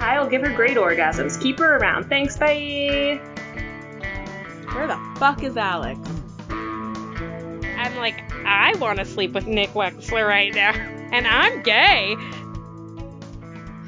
Kyle, give her great orgasms. Keep her around. Thanks, bye. Where the fuck is Alex? I'm like, I want to sleep with Nick Wechsler right now, and I'm gay.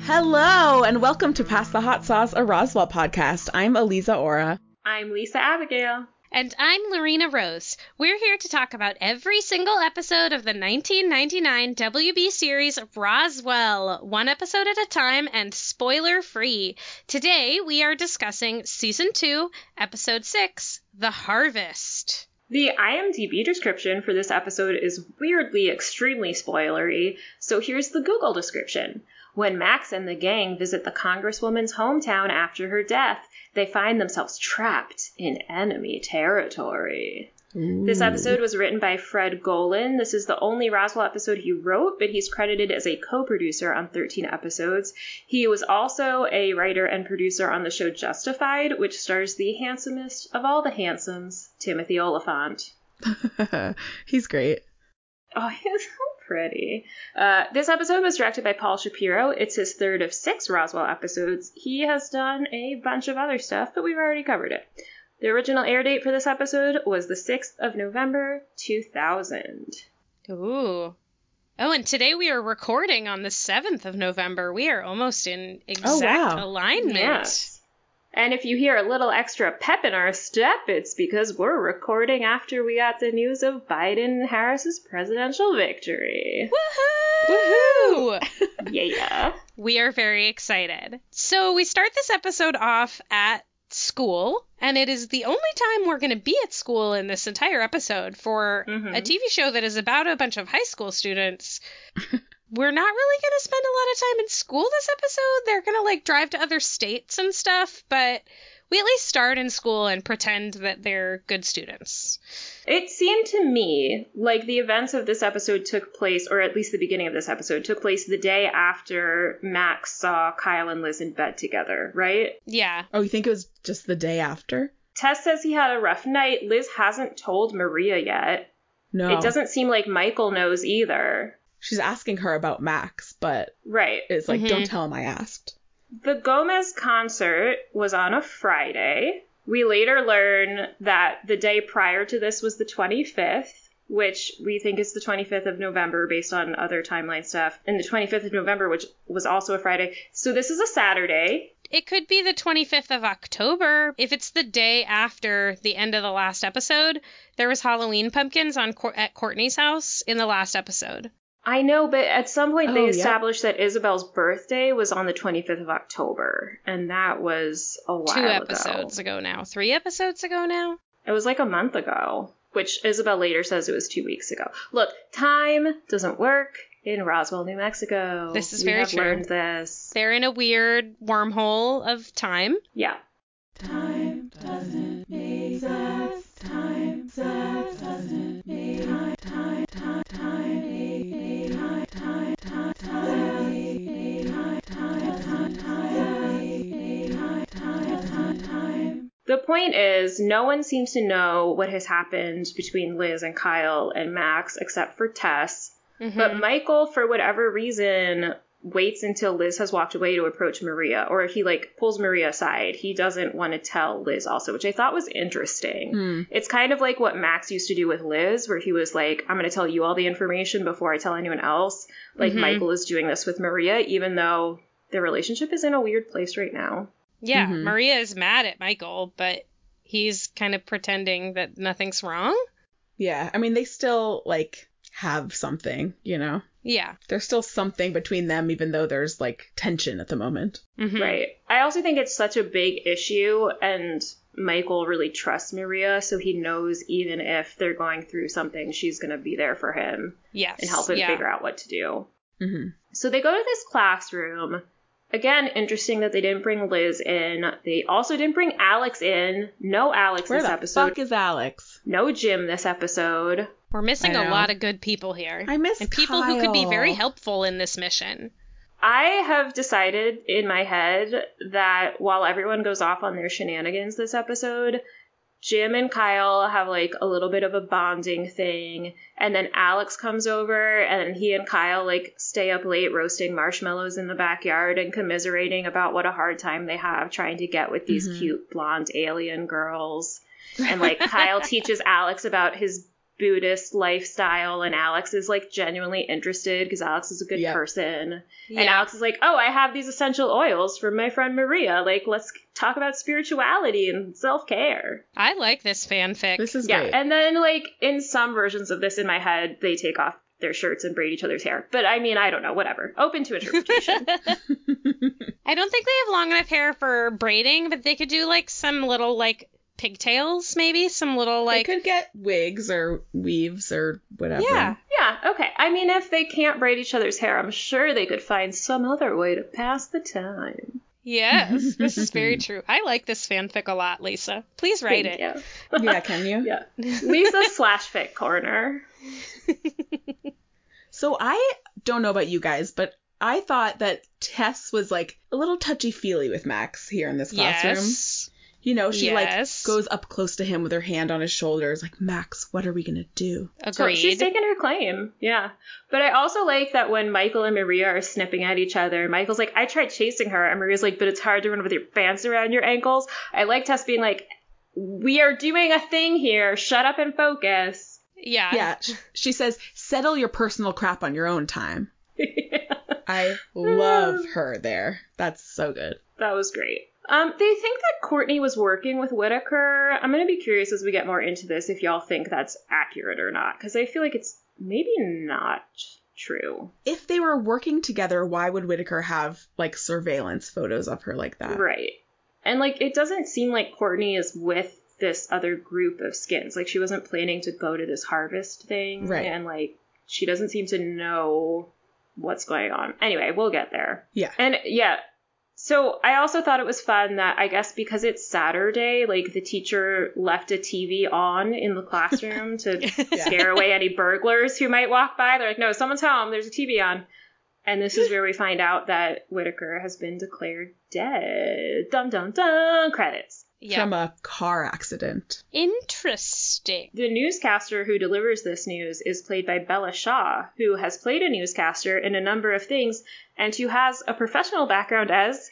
Hello, and welcome to Pass the Hot Sauce, a Roswell podcast. I'm Eliza Ora. I'm Lisa Abigail. And I'm Lorena Rose. We're here to talk about every single episode of the 1999 WB series Roswell, one episode at a time and spoiler free. Today we are discussing Season 2, Episode 6, The Harvest. The IMDb description for this episode is weirdly extremely spoilery, so here's the Google description. When Max and the gang visit the Congresswoman's hometown after her death, they find themselves trapped in enemy territory. Ooh. This episode was written by Fred Golan. This is the only Roswell episode he wrote, but he's credited as a co producer on 13 episodes. He was also a writer and producer on the show Justified, which stars the handsomest of all the handsomes, Timothy Olyphant. He's great. Oh, he's pretty. Uh, this episode was directed by Paul Shapiro. It's his third of six Roswell episodes. He has done a bunch of other stuff, but we've already covered it. The original air date for this episode was the 6th of November, 2000. Ooh. Oh, and today we are recording on the 7th of November. We are almost in exact oh, wow. alignment. Yes. And if you hear a little extra pep in our step, it's because we're recording after we got the news of Biden and Harris's presidential victory. Woohoo! Woohoo! yeah. we are very excited. So we start this episode off at school, and it is the only time we're going to be at school in this entire episode for Mhm. a TV show that is about a bunch of high school students. we're not really going to spend a lot of time in school this episode. They're going to like drive to other states and stuff, but we at least start in school and pretend that they're good students. It seemed to me like the events of this episode took place, or at least the beginning of this episode, took place the day after Max saw Kyle and Liz in bed together, right? Yeah. Oh, you think it was just the day after? Tess says he had a rough night. Liz hasn't told Maria yet. No. It doesn't seem like Michael knows either. She's asking her about Max, but Right. it's like, Mhm. don't tell him I asked. The Gomez concert was on a Friday. We later learn that the day prior to this was the 25th, which we think is the 25th of November based on other timeline stuff, and the 25th of November, which was also a Friday. So this is a Saturday. It could be the 25th of October. If it's the day after the end of the last episode, there was Halloween pumpkins on Cour- at Courtney's house in the last episode. I know, but at some point Oh, they yeah. established that Isabel's birthday was on the 25th of October, and that was a while Two episodes ago now. Three episodes ago now. It was like a month ago, which Isabel later says it was two weeks ago. Look, time doesn't work in Roswell, New Mexico. This is we very have true. learned this. They're in a weird wormhole of time. Yeah. Time doesn't make sense. Time, sex The point is, no one seems to know what has happened between Liz and Kyle and Max except for Tess. Mhm. But Michael, for whatever reason, waits until Liz has walked away to approach Maria, or he like pulls Maria aside. He doesn't want to tell Liz also, which I thought was interesting. Hmm. It's kind of like what Max used to do with Liz, where he was like, I'm going to tell you all the information before I tell anyone else. Like Mhm. Michael is doing this with Maria, even though their relationship is in a weird place right now. yeah, Mhm. Maria is mad at Michael, but he's kind of pretending that nothing's wrong. Yeah, I mean, they still, like, have something, you know? Yeah. There's still something between them, even though there's, like, tension at the moment. Mhm. Right. I also think it's such a big issue, and Michael really trusts Maria, so he knows even if they're going through something, she's going to be there for him Yes. and help him yeah. figure out what to do. hmm So they go to this classroom. Again, interesting that they didn't bring Liz in. They also didn't bring Alex in. No Alex Where this the episode. fuck is Alex? no Jim this episode. We're missing a lot of good people here. I miss and people who could be very helpful in this mission. I have decided in my head that while everyone goes off on their shenanigans this episode, Jim and Kyle have like a little bit of a bonding thing, and then Alex comes over and he and Kyle like stay up late roasting marshmallows in the backyard and commiserating about what a hard time they have trying to get with these Mhm. cute blonde alien girls. And like Kyle teaches Alex about his Buddhist lifestyle, and Alex is like genuinely interested because Alex is a good Yep. person. And Alex is like, oh, I have these essential oils from my friend Maria. Like, let's talk about spirituality and self care. I like this fanfic. This is Yeah. great. And then, like, in some versions of this in my head, they take off their shirts and braid each other's hair. But I mean, I don't know. Whatever. Open to interpretation. I don't think they have long enough hair for braiding, but they could do like some little like pigtails, maybe some little like they could get wigs or weaves or whatever. yeah. yeah. Okay. I mean, if they can't braid each other's hair, I'm sure they could find some other way to pass the time. Yes, this is very true. I like this fanfic a lot, Lisa. Please write Thank it. you. Yeah, can you? Yeah. Lisa slash fic corner. So I don't know about you guys, but I thought that Tess was like a little touchy feely with Max here in this classroom. Yes. You know, she Yes. like goes up close to him with her hand on his shoulders, like, Max, what are we gonna do? So Agreed. she's taking her claim. Yeah. But I also like that when Michael and Maria are snipping at each other, Michael's like, I tried chasing her. And Maria's like, but it's hard to run with your pants around your ankles. I like Tess being like, we are doing a thing here. Shut up and focus. yeah. Yeah, she says, settle your personal crap on your own time. I love her there. That's so good. That was great. Um, they think that Courtney was working with Whitaker. I'm gonna be curious as we get more into this if y'all think that's accurate or not, because I feel like it's maybe not true. If they were working together, why would Whitaker have like surveillance photos of her like that? Right. And like it doesn't seem like Courtney is with this other group of skins. Like she wasn't planning to go to this harvest thing. Right. And like she doesn't seem to know what's going on. Anyway, we'll get there. Yeah. And yeah. So I also thought it was fun that I guess because it's Saturday, like the teacher left a TV on in the classroom to scare away any burglars who might walk by. They're like, no, someone's home. There's a TV on. And this is where we find out that Whitaker has been declared dead. Dum dum dum. Credits. Yeah. From a car accident. Interesting. The newscaster who delivers this news is played by Bella Shaw, who has played a newscaster in a number of things and who has a professional background as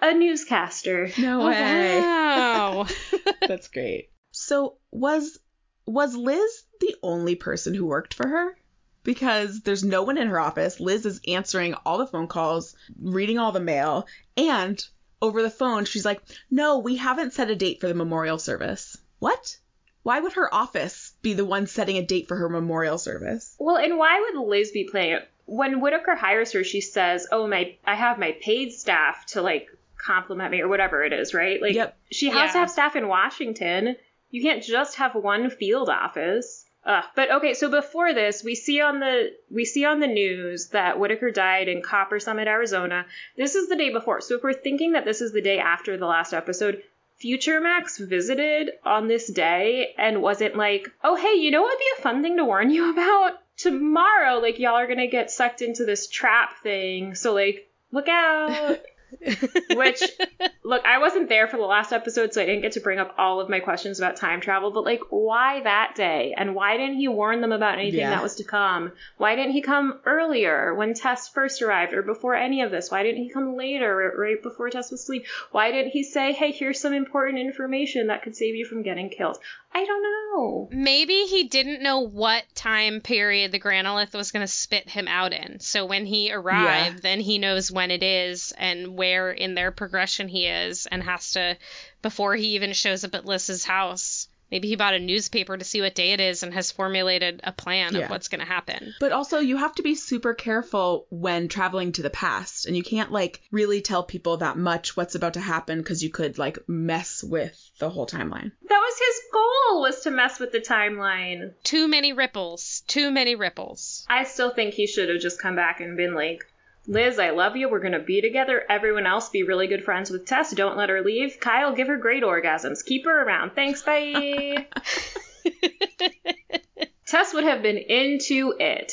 a newscaster. No Oh, way. wow. That's great. So was was Liz the only person who worked for her? Because there's no one in her office. Liz is answering all the phone calls, reading all the mail, and over the phone she's like, "No, we haven't set a date for the memorial service." What? Why would her office be the one setting a date for her memorial service? Well, and why would Liz be playing it? When Whitaker hires her, she says, "Oh my, I have my paid staff to like compliment me or whatever it is, right?" Like Yep. she has to have staff in Washington. You can't just have one field office. Ugh. But okay, so before this, we see on the we see on the news that Whitaker died in Copper Summit, Arizona. This is the day before. So if we're thinking that this is the day after the last episode, Future Max visited on this day and wasn't like, oh, hey, you know what would be a fun thing to warn you about? Tomorrow, like, y'all are gonna get sucked into this trap thing, so, like, look out. Which, look, I wasn't there for the last episode, so I didn't get to bring up all of my questions about time travel, but, like, why that day? And why didn't he warn them about anything Yeah. that was to come? Why didn't he come earlier when Tess first arrived or before any of this? Why didn't he come later, right before Tess was asleep? Why didn't he say, hey, here's some important information that could save you from getting killed? I don't know. Maybe he didn't know what time period the Granolith was going to spit him out in. So when he arrived, then he knows when it is and where in their progression he is and has to, before he even shows up at Liz's house, maybe he bought a newspaper to see what day it is and has formulated a plan Yeah. of what's going to happen. But also, you have to be super careful when traveling to the past, and you can't like really tell people that much what's about to happen because you could like mess with the whole timeline. That was his goal, was to mess with the timeline. Too many ripples. Too many ripples. I still think he should have just come back and been like, Liz, I love you. We're going to be together. Everyone else be really good friends with Tess. Don't let her leave. Kyle, give her great orgasms. Keep her around. Thanks, bye. Tess would have been into it.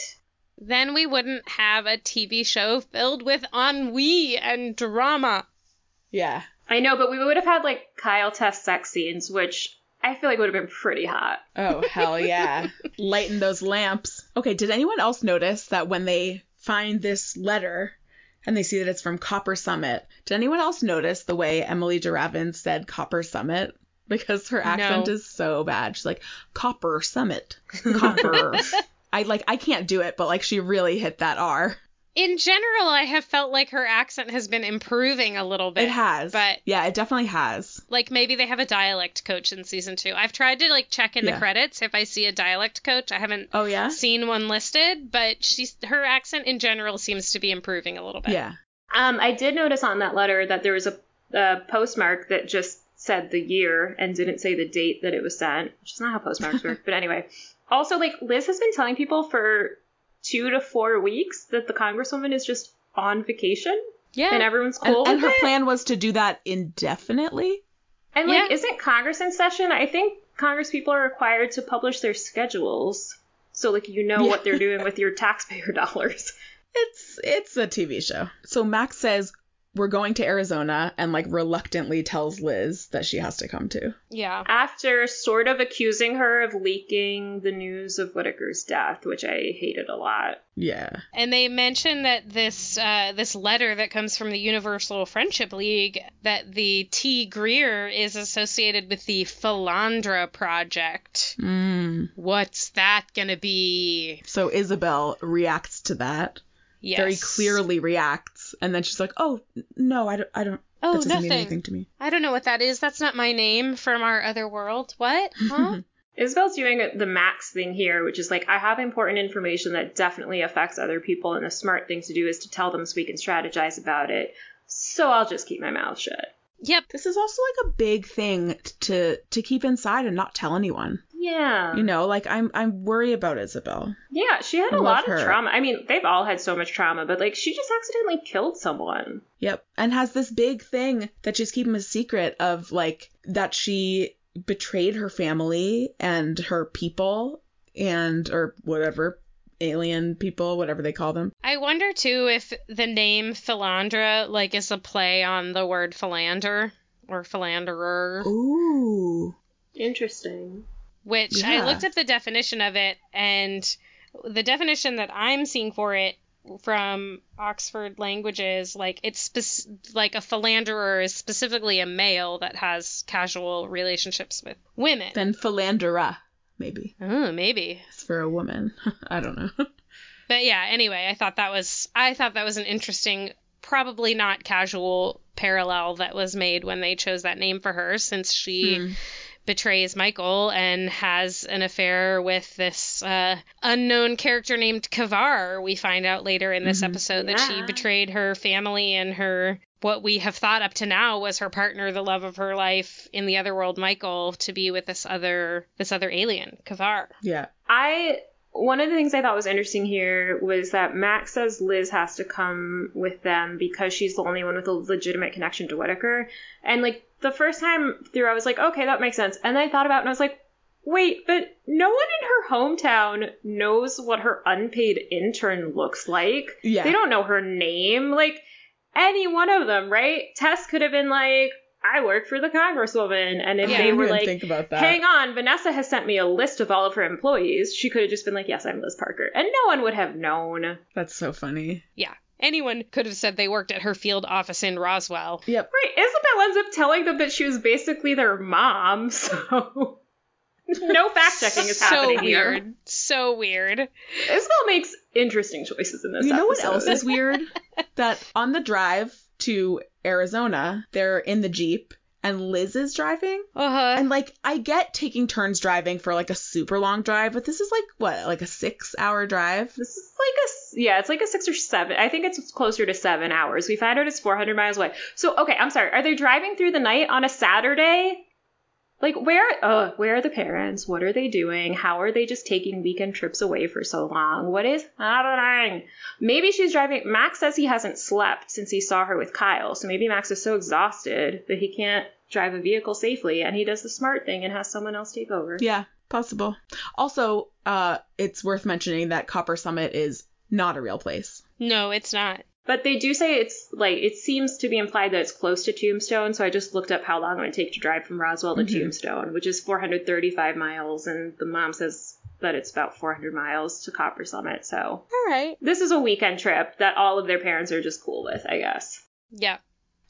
Then we wouldn't have a TV show filled with ennui and drama. Yeah. I know, but we would have had like Kyle Tess sex scenes, which I feel like would have been pretty hot. Oh, hell yeah. Lighten those lamps. Okay, did anyone else notice that when they find this letter and they see that it's from Copper Summit, did anyone else notice the way Emilie de Ravin said Copper Summit? Because her accent No. is so bad. She's like, Copper Summit. Copper. I like I can't do it, but like she really hit that R. In general, I have felt like her accent has been improving a little bit. It has. But yeah, it definitely has. like maybe they have a dialect coach in season two. I've tried to like check in Yeah. the credits if I see a dialect coach. I haven't Oh yeah? seen one listed, but she's her accent in general seems to be improving a little bit. Yeah. Um, I did notice on that letter that there was a, a postmark that just said the year and didn't say the date that it was sent, which is not how postmarks work. But anyway, also like Liz has been telling people for two to four weeks that the congresswoman is just on vacation Yeah. and everyone's And, cool and with her it. plan was to do that indefinitely. And like, Yeah. isn't Congress in session? I think Congress people are required to publish their schedules, so like you know Yeah. what they're doing with your taxpayer dollars. It's it's a TV show. So Max says we're going to Arizona and like reluctantly tells Liz that she has to come too. yeah. After sort of accusing her of leaking the news of Whitaker's death, which I hated a lot. Yeah. And they mention that this uh, this letter that comes from the Universal Friendship League that the T Greer is associated with the Philandra project. Mm. What's that gonna be? So Isabel reacts to that. Yes. Very clearly reacts and then she's like, "Oh, no, I don't I don't Oh, that doesn't nothing. mean anything to me." I don't know what that is. That's not my name from our other world. What? Huh? Isabel's doing the Max thing here, which is like, I have important information that definitely affects other people, and the smart thing to do is to tell them so we can strategize about it. So I'll just keep my mouth shut. yep. This is also like a big thing to to keep inside and not tell anyone. Yeah. You know, like I'm I'm worried about Isabel. Yeah, she had I a love lot her. of trauma. I mean, they've all had so much trauma, but like, she just accidentally killed someone. Yep. And has this big thing that she's keeping a secret of like that she betrayed her family and her people and or whatever alien people, whatever they call them. I wonder too if the name Philandra like is a play on the word philander or philanderer. Ooh. Interesting. Which Yeah. I looked up the definition of it, and the definition that I'm seeing for it from Oxford Languages, like it's spec- like a philanderer is specifically a male that has casual relationships with women. Then philandera, maybe. oh, maybe. It's for a woman. I don't know. But yeah, anyway, I thought that was I thought that was an interesting, probably not casual parallel that was made when they chose that name for her, since she Hmm. Betrays Michael and has an affair with this uh, unknown character named Kivar. We find out later in this Mhm. episode that she betrayed her family and her what we have thought up to now was her partner, the love of her life in the other world, Michael, to be with this other this other alien, Kivar. Yeah. I one of the things I thought was interesting here was that Max says Liz has to come with them because she's the only one with a legitimate connection to Whitaker. And like the first time through, I was like, okay, that makes sense. And then I thought about it and I was like, wait, but no one in her hometown knows what her unpaid intern looks like. Yeah. They don't know her name. Like any one of them, right? Tess could have been like, I work for the congresswoman. And if Yeah. They were like, think about that. hang on, Vanessa has sent me a list of all of her employees. She could have just been like, yes, I'm Liz Parker. And no one would have known. That's so funny. Yeah. Anyone could have said they worked at her field office in Roswell. Yep. Right. Isabel ends up telling them that she was basically their mom, so no fact checking is so happening here. weird. So weird. Isabel makes interesting choices in this You know what else is weird? that on the drive to Arizona, they're in the Jeep and Liz is driving. Uh-huh. And like I get taking turns driving for like a super long drive, but this is like what, like a 6-hour drive? This is like a yeah, it's like a six or seven. I think it's closer to seven hours. We find out it's 400 miles away. So okay, I'm sorry. Are they driving through the night on a Saturday? Like where? Uh, where are the parents? What are they doing? How are they just taking weekend trips away for so long? What is happening? Maybe she's driving. Max says he hasn't slept since he saw her with Kyle. So maybe Max is so exhausted that he can't drive a vehicle safely, and he does the smart thing and has someone else take over. Yeah, possible. Also, uh it's worth mentioning that Copper Summit is not a real place. No, it's not. But they do say it's like it seems to be implied that it's close to Tombstone, so I just looked up how long it would take to drive from Roswell to Mhm. Tombstone, which is 435 miles, and the mom says that it's about 400 miles to Copper Summit. So All right. this is a weekend trip that all of their parents are just cool with, I guess. Yeah.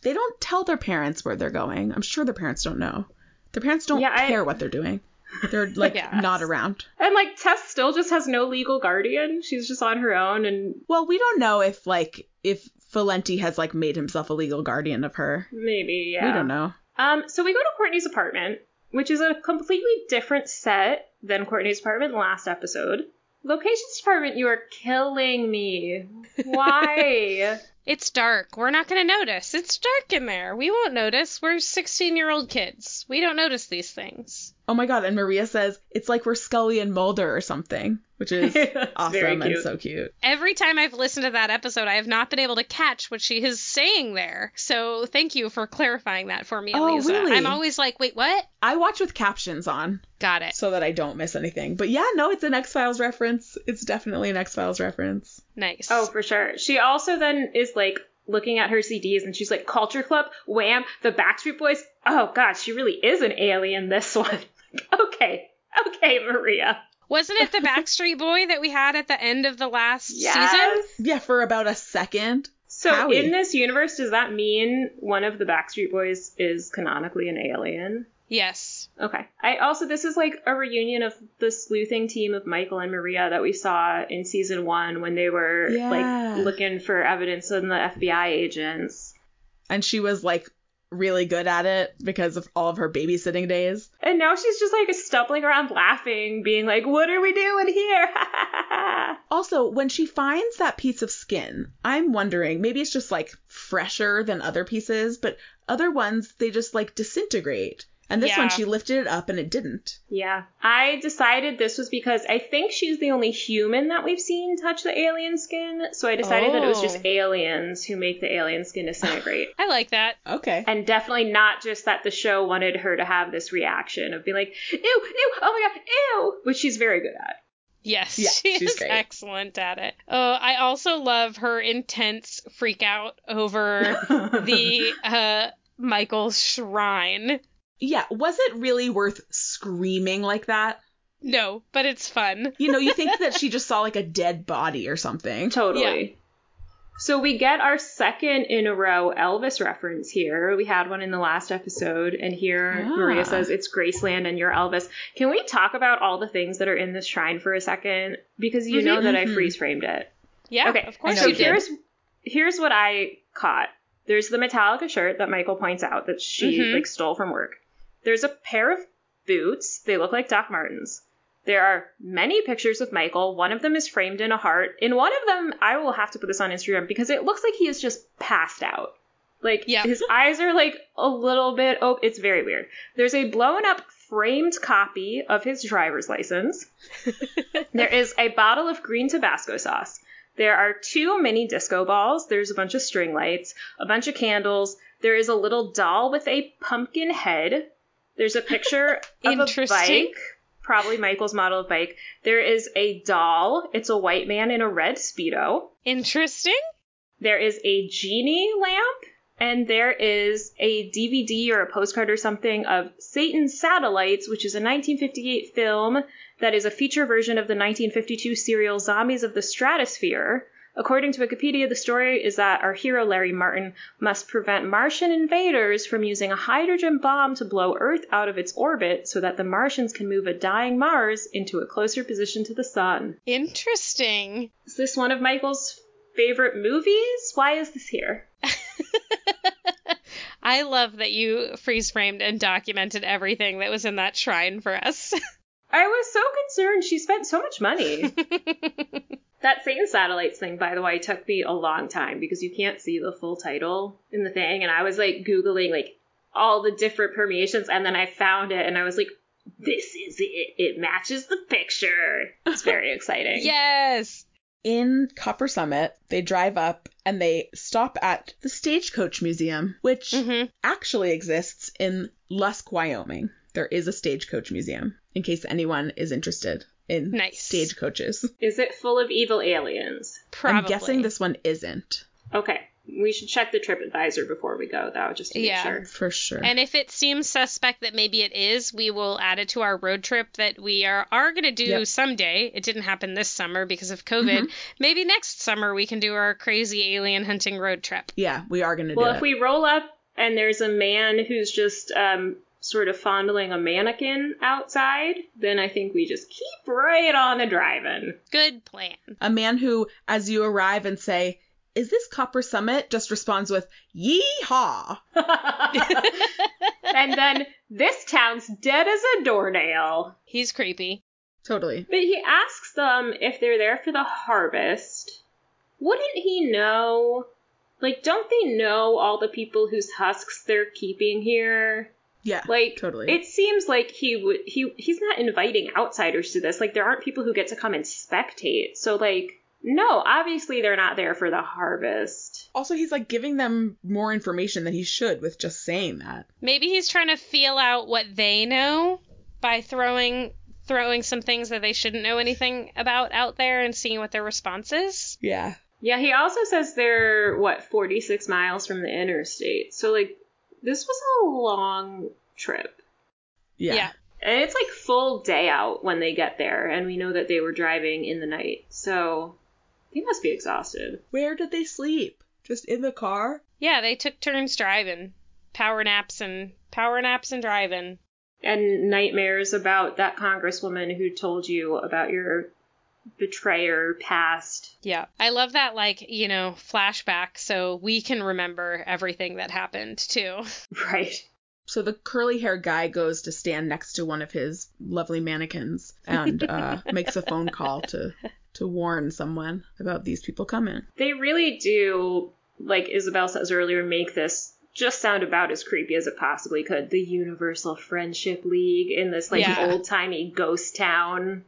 They don't tell their parents where they're going. I'm sure their parents don't know. Their parents don't Yeah, I- care what they're doing. They're like Yes. not around. And like Tess still just has no legal guardian. She's just on her own, and Well, we don't know if like if Valenti has like made himself a legal guardian of her. maybe yeah. We don't know. Um, so we go to Courtney's apartment, which is a completely different set than Courtney's apartment last episode. Locations department, you are killing me. Why? It's dark. We're not going to notice. It's dark in there. We won't notice. We're 16 year old kids. We don't notice these things. Oh my god, and Maria says it's like we're Scully and Mulder or something, which is awesome and so cute. Every time I've listened to that episode, I have not been able to catch what she is saying there. So thank you for clarifying that for me, Oh, Elisa. really? I'm always like, wait, what? I watch with captions on Got it. so that I don't miss anything. But yeah, no, it's an X Files reference. It's definitely an X Files reference. Nice. oh, for sure. She also then is like looking at her CDs and she's like, Culture Club, Wham, the Backstreet Boys. Oh god, she really is an alien. This one. okay, okay, Maria. Wasn't it the Backstreet Boy that we had at the end of the last season? Yes. Yeah, for about a second. So Howie. in this universe, does that mean one of the Backstreet Boys is canonically an alien? Yes. Okay. I also this is like a reunion of the sleuthing team of Michael and Maria that we saw in season one when they were Yeah. like looking for evidence in the FBI agents. And she was like really good at it because of all of her babysitting days. And now she's just like stumbling around laughing, being like, What are we doing here? Also, when she finds that piece of skin, I'm wondering maybe it's just like fresher than other pieces, but other ones they just like disintegrate. And this Yeah. one she lifted it up and it didn't. yeah. I decided this was because I think she's the only human that we've seen touch the alien skin. So I decided that it was just Oh. aliens who make the alien skin disintegrate. I like that. Okay. And definitely not just that the show wanted her to have this reaction of being like, ew, ew, oh my god, ew, which she's very good at. Yes, Yeah, she she's is great. excellent at it. Oh, I also love her intense freak out over the uh Michael's shrine. Yeah, was it really worth screaming like that? No, but it's fun. You know, you think that she just saw like a dead body or something. Totally. So we get our second in a row Elvis reference here. We had one in the last episode, and here Ah. Maria says it's Graceland and you're Elvis. Can we talk about all the things that are in this shrine for a second? Because you know that I Mhm. freeze framed it. Yeah, okay, of course I know so you did. here's here's what I caught. There's the Metallica shirt that Michael points out that she Mhm. like stole from work. There's a pair of boots. They look like Doc Martens. There are many pictures of Michael. One of them is framed in a heart. In one of them, I will have to put this on Instagram because it looks like he is just passed out. Like Yeah. his eyes are like a little bit oh it's very weird. There's a blown up framed copy of his driver's license. there is a bottle of green Tabasco sauce. There are two mini disco balls. There's a bunch of string lights, a bunch of candles. There is a little doll with a pumpkin head. There's a picture of a Interesting. bike, probably Michael's model of bike. There is a doll. It's a white man in a red Speedo. Interesting. There is a genie lamp, and there is a DVD or a postcard or something of Satan's Satellites, which is a 1958 film that is a feature version of the 1952 serial Zombies of the Stratosphere. According to Wikipedia, the story is that our hero Larry Martin must prevent Martian invaders from using a hydrogen bomb to blow Earth out of its orbit so that the Martians can move a dying Mars into a closer position to the sun. Interesting. Is this one of Michael's favorite movies? Why is this here? I love that you freeze framed and documented everything that was in that shrine for us. I was so concerned. She spent so much money. that Satan's Satellites thing, by the way, took me a long time because you can't see the full title in the thing. And I was like Googling like all the different permeations and then I found it and I was like, this is it. It matches the picture. It's very exciting. yes. In Copper Summit, they drive up and they stop at the Stagecoach Museum, which hmm actually exists in Lusk, Wyoming. There is a stagecoach museum, in case anyone is interested in Nice. stagecoaches. Is it full of evil aliens? Probably. I'm guessing this one isn't. Okay. We should check the TripAdvisor before we go, though, just to be Yeah. sure. For sure. And if it seems suspect that maybe it is, we will add it to our road trip that we are, are going to do Yep. someday. It didn't happen this summer because of COVID. Mhm. Maybe next summer we can do our crazy alien hunting road trip. yeah, we are gonna Well, do if it. we roll up and there's a man who's just um, sort of fondling a mannequin outside, then I think we just keep right on a driving. Good plan. A man who, as you arrive and say, "Is this Copper Summit?" just responds with "Yeehaw!" and then this town's dead as a doornail. He's creepy. Totally. But he asks them if they're there for the harvest. Wouldn't he know? Like, don't they know all the people whose husks they're keeping here? Yeah. Like, Totally. it seems like he would. He he's not inviting outsiders to this. Like, there aren't people who get to come and spectate. So, like, no, obviously they're not there for the harvest. also, he's like giving them more information than he should with just saying that. Maybe he's trying to feel out what they know by throwing throwing some things that they shouldn't know anything about out there and seeing what their response is. Yeah. Yeah, he also says they're what 46 miles from the interstate. So, like, this was a long trip. Yeah. Yeah. And it's like full day out when they get there, and we know that they were driving in the night. So they must be exhausted. Where did they sleep? Just in the car? Yeah, they took turns driving. Power naps and power naps and driving. And nightmares about that congresswoman who told you about your betrayer past. Yeah. I love that like, you know, flashback so we can remember everything that happened too. Right. So the curly hair guy goes to stand next to one of his lovely mannequins and uh, makes a phone call to to warn someone about these people coming. They really do, like Isabel says earlier, make this just sound about as creepy as it possibly could. The Universal Friendship League in this like Yeah. old timey ghost town.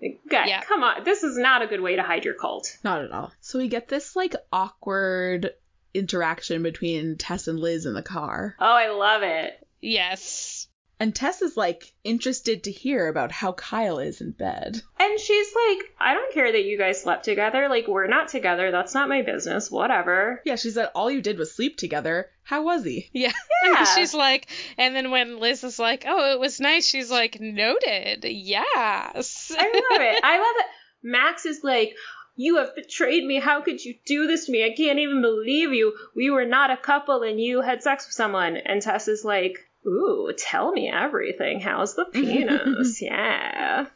Like, God, Yeah. come on, this is not a good way to hide your cult. Not at all. So we get this like awkward interaction between Tess and Liz in the car. Oh, I love it. Yes. And Tess is like interested to hear about how Kyle is in bed. And she's like, I don't care that you guys slept together. Like, we're not together. That's not my business. Whatever. Yeah, she said all you did was sleep together. How was he? Yeah. Yeah. she's like and then when Liz is like, "Oh, it was nice." She's like, "Noted." Yes. I love it. I love it. Max is like, You have betrayed me. How could you do this to me? I can't even believe you. We were not a couple and you had sex with someone. And Tess is like, Ooh, tell me everything. How's the penis? yeah.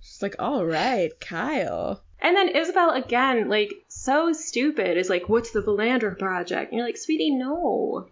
She's like, all right, Kyle. And then Isabel again, like, so stupid, is like, What's the Vilandra Project? And you're like, Sweetie, no.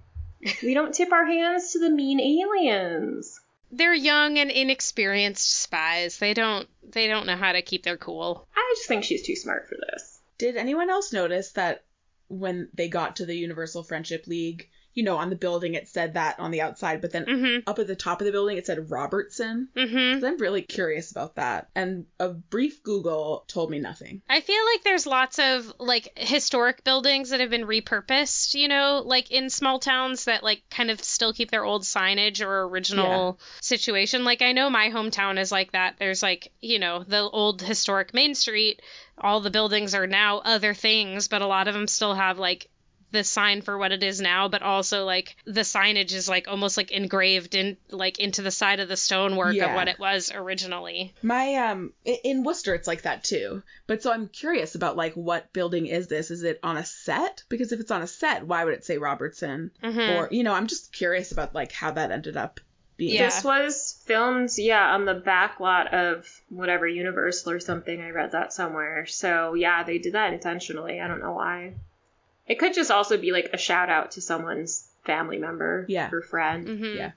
We don't tip our hands to the mean aliens. They're young and inexperienced spies. They don't they don't know how to keep their cool. I just think she's too smart for this. Did anyone else notice that when they got to the Universal Friendship League, you know, on the building it said that on the outside, but then Mhm. up at the top of the building it said Robertson? Mhm. 'Cause I'm really curious about that. And a brief Google told me nothing. I feel like there's lots of like historic buildings that have been repurposed, you know, like in small towns that like kind of still keep their old signage or original situation. Like I know my hometown is like that. There's like, you know, the old historic Main Street, all the buildings are now other things, but a lot of them still have like the sign for what it is now, but also like the signage is like almost like engraved in like into the side of the stonework Yeah. of what it was originally. My um in Worcester it's like that too. But so I'm curious about like what building is this? Is it on a set? Because if it's on a set, why would it say Robertson? Mhm. Or you know, I'm just curious about like how that ended up being. Yeah. This was filmed, yeah, on the back lot of whatever Universal or something. I read that somewhere. So yeah, they did that intentionally. I don't know why. It could just also be like a shout out to someone's family member Yeah. or friend. Mhm. Yeah.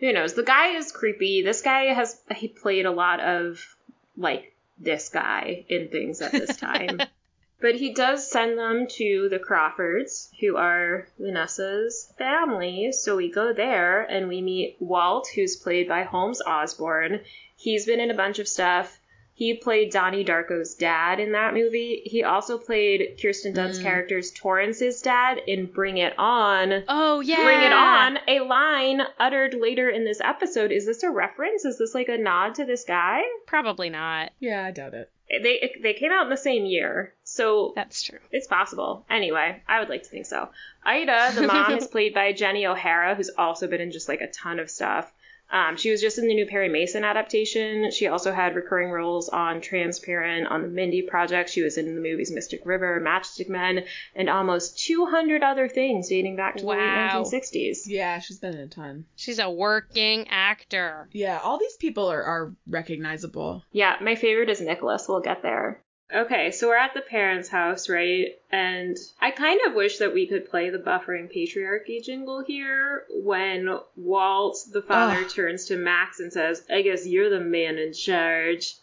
Who knows? The guy is creepy. This guy has he played a lot of like this guy in things at this time. but he does send them to the Crawfords, who are Vanessa's family. So we go there and we meet Walt, who's played by Holmes Osborne. He's been in a bunch of stuff. He played Donnie Darko's dad in that movie. He also played Kirsten Dunst's Mm. character's Torrance's dad in Bring It On. Oh yeah. Bring It On, a line uttered later in this episode. Is this a reference? Is this like a nod to this guy? Probably not. Yeah, I doubt it. They they came out in the same year, So That's true. it's possible. Anyway, I would like to think so. Ida, the mom, is played by Jenny O'Hara, who's also been in just like a ton of stuff. Um, she was just in the new Perry Mason adaptation. She also had recurring roles on Transparent, on the Mindy Project. She was in the movies Mystic River, Matchstick Men, and almost 200 other things dating back to Wow. the late 1960s. Yeah, she's been in a ton. She's a working actor. Yeah, all these people are, are recognizable. Yeah, my favorite is Nicholas. We'll get there. Okay, so we're at the parents' house, right? And I kind of wish that we could play the buffering patriarchy jingle here when Walt, the father, Ugh. turns to Max and says, I guess you're the man in charge.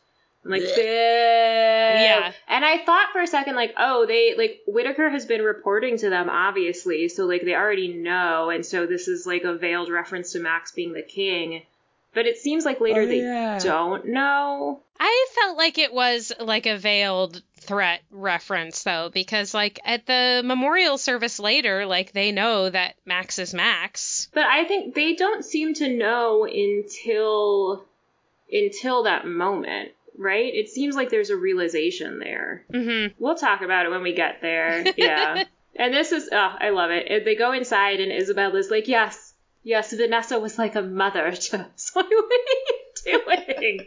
I'm like, Blech. Yeah. And I thought for a second, like, oh, they, like, Whitaker has been reporting to them, obviously, so, like, they already know, and so this is, like, a veiled reference to Max being the king. But it seems like later Oh, they yeah. don't know. I felt like it was like a veiled threat reference though, because like at the memorial service later, like they know that Max is Max. But I think they don't seem to know until until that moment, right? It seems like there's a realization there. Mm-hmm. We'll talk about it when we get there. Yeah. and this is oh, I love it. And They go inside and Isabella's like, "Yes. Yes, Vanessa was like a mother to us." What are you doing?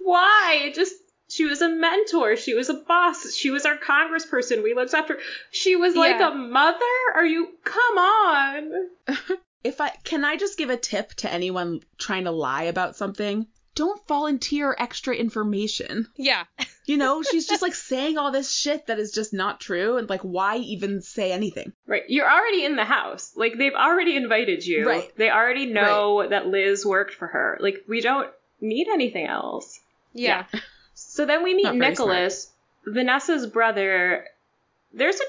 Why? It just she was a mentor. She was a boss. She was our congressperson. We looked after. Her. She was like Yeah. a mother? Are you come on? If I can I just give a tip to anyone trying to lie about something? Don't volunteer extra information. Yeah. You know, she's just like saying all this shit that is just not true and like why even say anything? Right. You're already in the house. Like they've already invited you. Right. They already know that Liz worked for her. Like we don't need anything else. Yeah. So then we meet Not very Nicholas, Vanessa's brother. There's a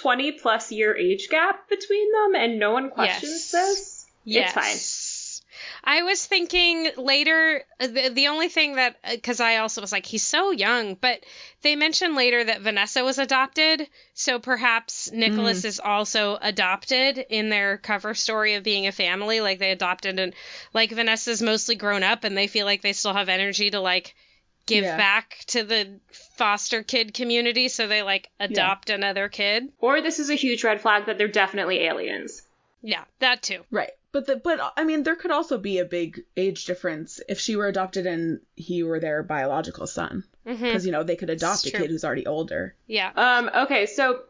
20 plus year age gap between them and no one questions Yes. this. Yes. It's fine. I was thinking later, uh, the, the only thing that, because I also was like, he's so young, but they mentioned later that Vanessa was adopted, so perhaps Nicholas Mm. is also adopted in their cover story of being a family. Like they adopted, and like Vanessa's mostly grown up, and they feel like they still have energy to like give Yeah. back to the foster kid community, so they like adopt another kid. Or this is a huge red flag that they're definitely aliens. Yeah, that too. Right. But the but I mean there could also be a big age difference if she were adopted and he were their biological son. hmm Because you know, they could adopt a kid who's already older. Yeah. Um, okay, so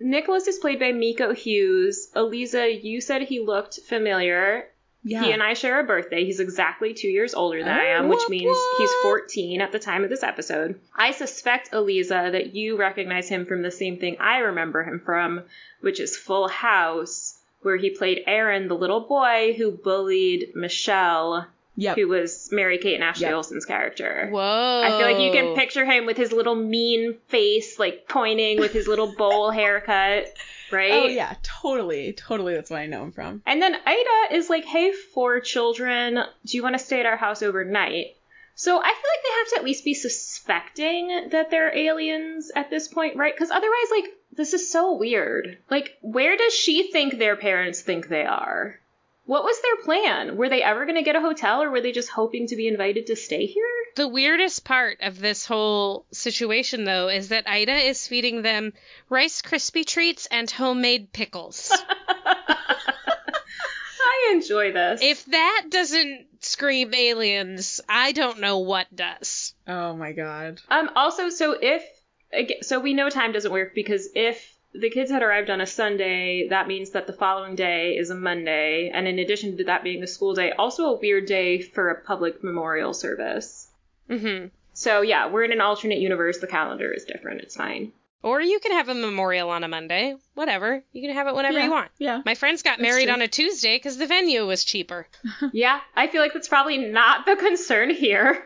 Nicholas is played by Miko Hughes. Eliza, you said he looked familiar. Yeah. He and I share a birthday. He's exactly two years older than I Oh, am, which what, means he's 14 at the time of this episode. I suspect, Eliza, that you recognize him from the same thing I remember him from, which is Full House, where he played Aaron, the little boy who bullied Michelle, Yep. who was Mary Kate and Ashley Yep. Olsen's character. Whoa. I feel like you can picture him with his little mean face, like pointing with his little bowl haircut, right? Oh yeah, totally, totally. That's what I know him from. And then Ida is like, hey, four children, do you want to stay at our house overnight? So I feel like they have to at least be suspecting that they're aliens at this point, right? Because otherwise, like, this is so weird. Like, where does she think their parents think they are? What was their plan? Were they ever going to get a hotel or were they just hoping to be invited to stay here? The weirdest part of this whole situation, though, is that Ida is feeding them Rice Krispie treats and homemade pickles. I enjoy this. if that doesn't scream aliens, I don't know what does. Oh my god. Um. Also, so if aga- so, we know time doesn't work because if the kids had arrived on a Sunday, that means that the following day is a Monday, and in addition to that being a school day, also a weird day for a public memorial service. hmm So yeah, we're in an alternate universe. The calendar is different. It's fine. Or you can have a memorial on a Monday. Whatever. You can have it whenever yeah. you want. Yeah. My friends got That's married true. on a Tuesday because the venue was cheaper. yeah, I feel like that's probably not the concern here.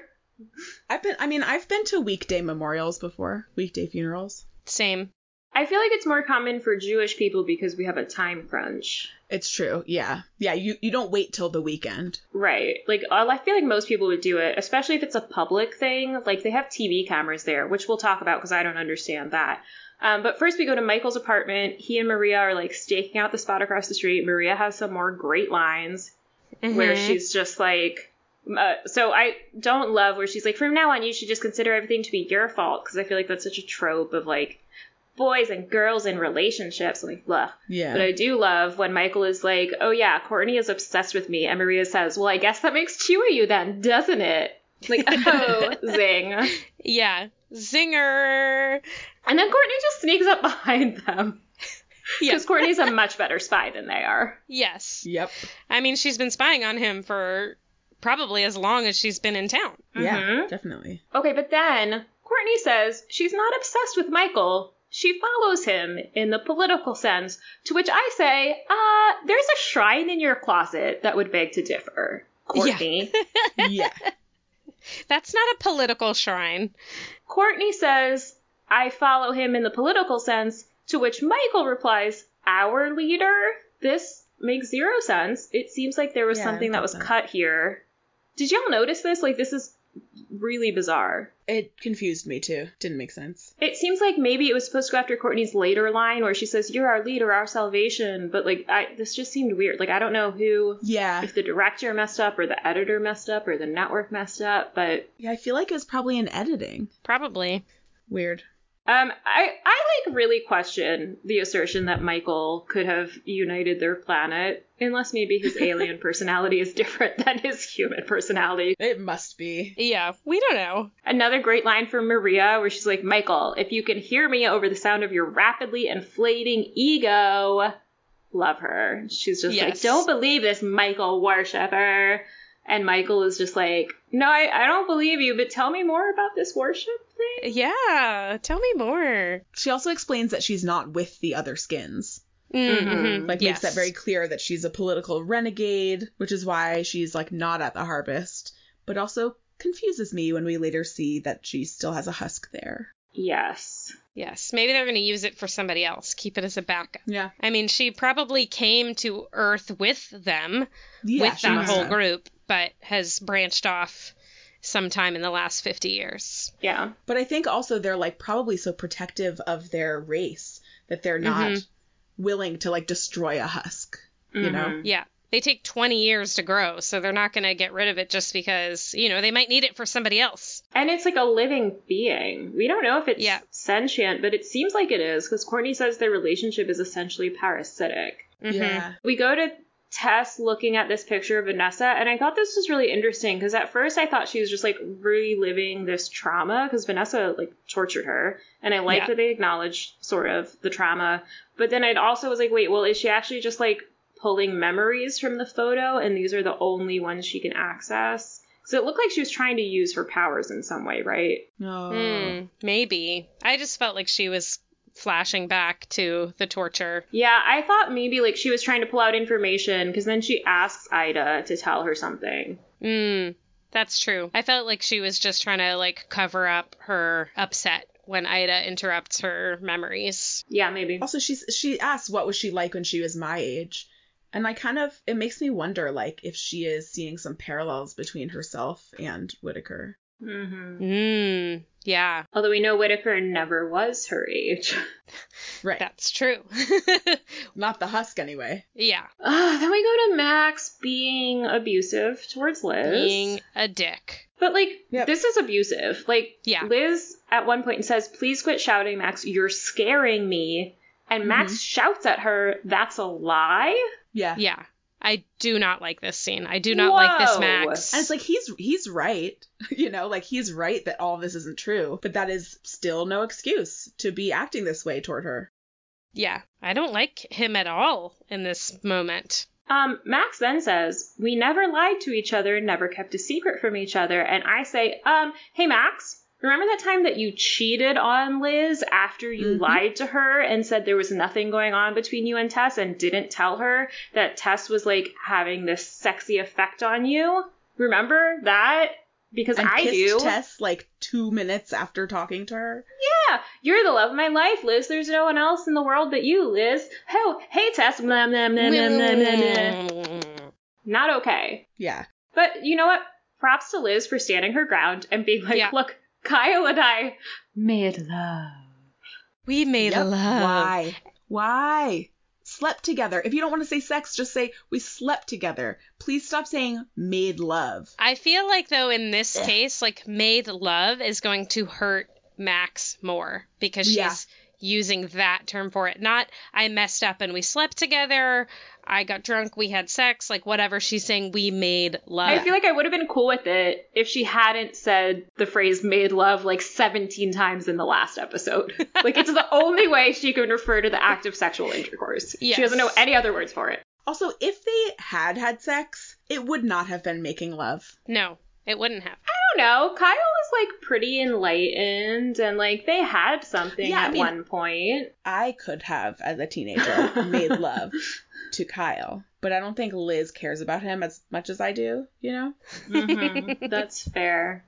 I've been I mean, I've been to weekday memorials before, weekday funerals. Same. I feel like it's more common for Jewish people because we have a time crunch. It's true. Yeah. Yeah, you you don't wait till the weekend. Right. Like, I feel like most people would do it, especially if it's a public thing. Like, they have TV cameras there, which we'll talk about because I don't understand that. Um, but first, we go to Michael's apartment. He and Maria are like staking out the spot across the street. Maria has some more great lines where Mhm. she's just like, uh, so I don't love where she's like, from now on, you should just consider everything to be your fault because I feel like that's such a trope of like boys and girls in relationships. I'm like, blah. Yeah. But I do love when Michael is like, oh yeah, Courtney is obsessed with me. And Maria says, well, I guess that makes two of you then, doesn't it? Like, oh, zing. Yeah. Zinger. And then Courtney just sneaks up behind them. Yeah. Because Courtney's a much better spy than they are. Yes. Yep. I mean, she's been spying on him for probably as long as she's been in town. Yeah, Mhm. definitely. Okay, but then Courtney says she's not obsessed with Michael. She follows him in the political sense, to which I say, uh, there's a shrine in your closet that would beg to differ. Courtney. Yeah. That's not a political shrine. Courtney says, I follow him in the political sense, to which Michael replies, Our leader? This makes zero sense. It seems like there was Yeah, something that was that. cut here. Did y'all notice this? Like, this is really bizarre. It confused me too. Didn't make sense. It seems like maybe it was supposed to go after Courtney's later line where she says, You're our leader, our salvation. But, like, I, this just seemed weird. Like, I don't know who, Yeah. if the director messed up or the editor messed up or the network messed up, but Yeah, I feel like it was probably in editing. Probably. Weird. Um, I, I like really question the assertion that Michael could have united their planet, unless maybe his alien personality is different than his human personality. It must be. Yeah, we don't know. Another great line from Maria where she's like, Michael, if you can hear me over the sound of your rapidly inflating ego, love her. She's just like, don't believe this, Michael worshipper. And Michael is just like, no, I, I don't believe you, but tell me more about this worship thing. Yeah, tell me more. She also explains that she's not with the other skins. Mm-hmm. Like makes that very clear that she's a political renegade, which is why she's like not at the harvest, but also confuses me when we later see that she still has a husk there. Yes. Yes, maybe they're going to use it for somebody else. Keep it as a backup. Yeah. I mean, she probably came to Earth with them, Yeah, with that whole have. group, but has branched off sometime in the last 50 years. Yeah. But I think also they're like probably so protective of their race that they're not Mhm. willing to like destroy a husk. You know? Mhm. Yeah. They take 20 years to grow, so they're not going to get rid of it just because, you know, they might need it for somebody else. And it's like a living being. We don't know if it's Yeah. sentient, but it seems like it is because Courtney says their relationship is essentially parasitic. Mhm. Yeah. We go to Tess looking at this picture of Vanessa, and I thought this was really interesting because at first I thought she was just like reliving this trauma because Vanessa like tortured her, and I like Yeah. that they acknowledged sort of the trauma. But then I'd also was like, wait, well, is she actually just like pulling memories from the photo, and these are the only ones she can access? Because it looked like she was trying to use her powers in some way, right? Oh. Hmm, maybe. I just felt like she was flashing back to the torture. Yeah, I thought maybe like she was trying to pull out information because then she asks Ida to tell her something. Mm, that's true. I felt like she was just trying to like cover up her upset when Ida interrupts her memories. Yeah, maybe. Also, she's she asks what was she like when she was my age, and I kind of it makes me wonder like if she is seeing some parallels between herself and Whitaker. Hmm Mm, yeah, Although we know Whitaker never was her age. Right. that's true. Not the husk anyway. yeah, Uh, then we go to Max being abusive towards Liz. being a dick. But like, Yep. this is abusive. Like, Yeah. Liz at one point says, "Please quit shouting, Max. You're scaring me." And Max shouts at her, "That's a lie." Yeah. Yeah, I do not like this scene. I do not like this Max. And it's like he's he's right, you know, like he's right that all this isn't true, but that is still no excuse to be acting this way toward her. yeah, I don't like him at all in this moment. Um, Max then says, We never lied to each other and never kept a secret from each other. And I say, Um, hey, Max, remember that time that you cheated on Liz after you Mhm. lied to her and said there was nothing going on between you and Tess and didn't tell her that Tess was like having this sexy effect on you? Remember that? Because And I kissed do. Tess like two minutes after talking to her. Yeah, you're the love of my life, Liz. There's no one else in the world but you, Liz. Oh, hey, Tess. Blah, blah, blah. Not okay. Yeah. But you know what? Props to Liz for standing her ground and being like, Yeah. look, Kyle and I made love. We made Yep. love. Why? Why? Slept together. If you don't want to say sex, just say we slept together. Please stop saying made love. I feel like though in this Ugh. case, like made love is going to hurt Max more because she's Yeah. Using that term for it. Not I messed up and we slept together. I got drunk, we had sex, like whatever she's saying, we made love. I feel like I would have been cool with it if she hadn't said the phrase made love like 17 times in the last episode. like, it's the only way she can refer to the act of sexual intercourse. Yes. She doesn't know any other words for it. Also, if they had had sex, it would not have been making love. no, it wouldn't have. I don't know. Kyle is like pretty enlightened and like they had something Yeah, I at mean- one point. I could have, as a teenager, made love to Kyle, but I don't think Liz cares about him as much as I do, you know? Mhm, That's fair.